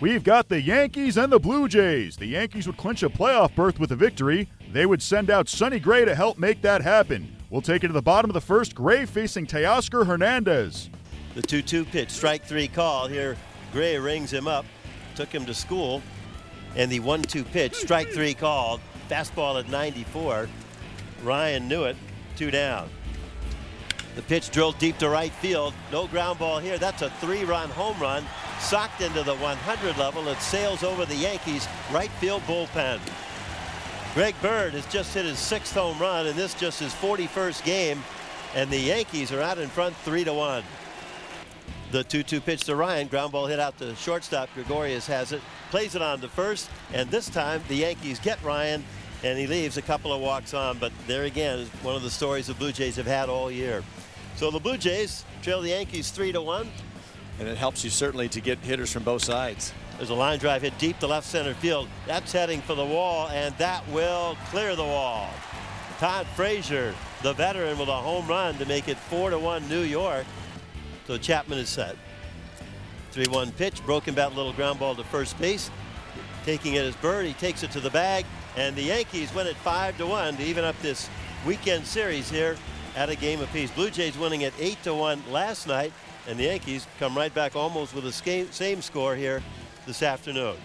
We've got the Yankees and the Blue Jays. The Yankees would clinch a playoff berth with a victory. They would send out Sonny Gray to help make that happen. We'll take it to the bottom of the first. Gray facing Teoscar Hernandez. The 2 2 pitch, strike three call. Here, Gray rings him up, took him to school. And the 1 2 pitch, strike three call. Fastball at 94. Ryan knew it, two down. The pitch drilled deep to right field. No ground ball here. That's a three run home run socked into the 100 level. It sails over the Yankees right field bullpen. Greg Bird has just hit his sixth home run, and this just his 41st game, and the Yankees are out in front three to one. The 2-2 pitch to Ryan, ground ball hit out to shortstop. Gregorius has it, plays it on to first, and this time the Yankees get Ryan, and he leaves a couple of walks on. But there again is one of the stories the Blue Jays have had all year. So the Blue Jays trail the Yankees three to one and it helps you certainly to get hitters from both sides. There's a line drive hit deep to left center field. That's heading for the wall, and that will clear the wall. Todd Frazier, the veteran, with a home run to make it 4 to 1 New York. So Chapman is set. 3 1 pitch, broken bat, little ground ball to first base. Taking it as Bird, he takes it to the bag, and the Yankees win it 5 to 1 to even up this weekend series here at a game apiece. Blue Jays winning at 8 to 1 last night and the Yankees come right back almost with the same score here this afternoon.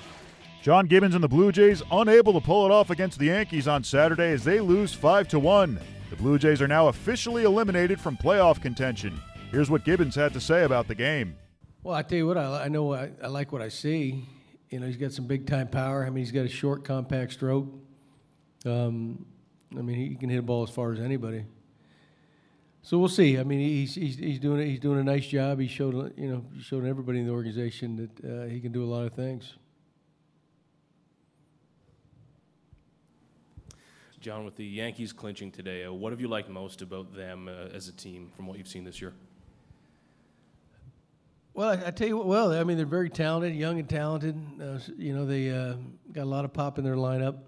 John Gibbons and the Blue Jays unable to pull it off against the Yankees on Saturday as they lose 5 to 1. The Blue Jays are now officially eliminated from playoff contention. Here's what Gibbons had to say about the game. Well, I tell you what, I, I know I, I like what I see. You know, he's got some big time power. I mean, he's got a short, compact stroke. Um, I mean, he can hit a ball as far as anybody. So we'll see. I mean, he's, he's, he's doing he's doing a nice job. He showed you know showed everybody in the organization that uh, he can do a lot of things. John, with the Yankees clinching today, uh, what have you liked most about them uh, as a team from what you've seen this year? Well, I, I, tell you what. Well, I mean, they're very talented, young and talented. Uh, you know, they uh, got a lot of pop in their lineup.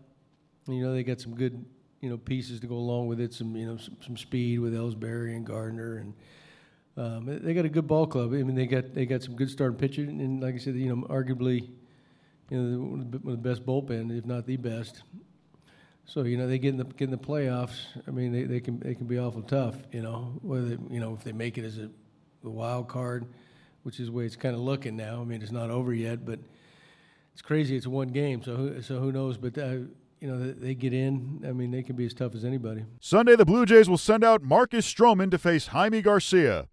You know, they got some good you know pieces to go along with it. Some you know some, some speed with Ellsbury and Gardner, and um, they got a good ball club. I mean, they got they got some good starting pitchers, and like I said, you know, arguably, you know, one of the best bullpen, if not the best. So you know they get in the get in the playoffs. I mean they, they can they can be awful tough. You know whether you know if they make it as a the wild card, which is the way it's kind of looking now. I mean it's not over yet, but it's crazy. It's one game, so who, so who knows? But uh, you know, they get in. I mean, they can be as tough as anybody. Sunday, the Blue Jays will send out Marcus Stroman to face Jaime Garcia.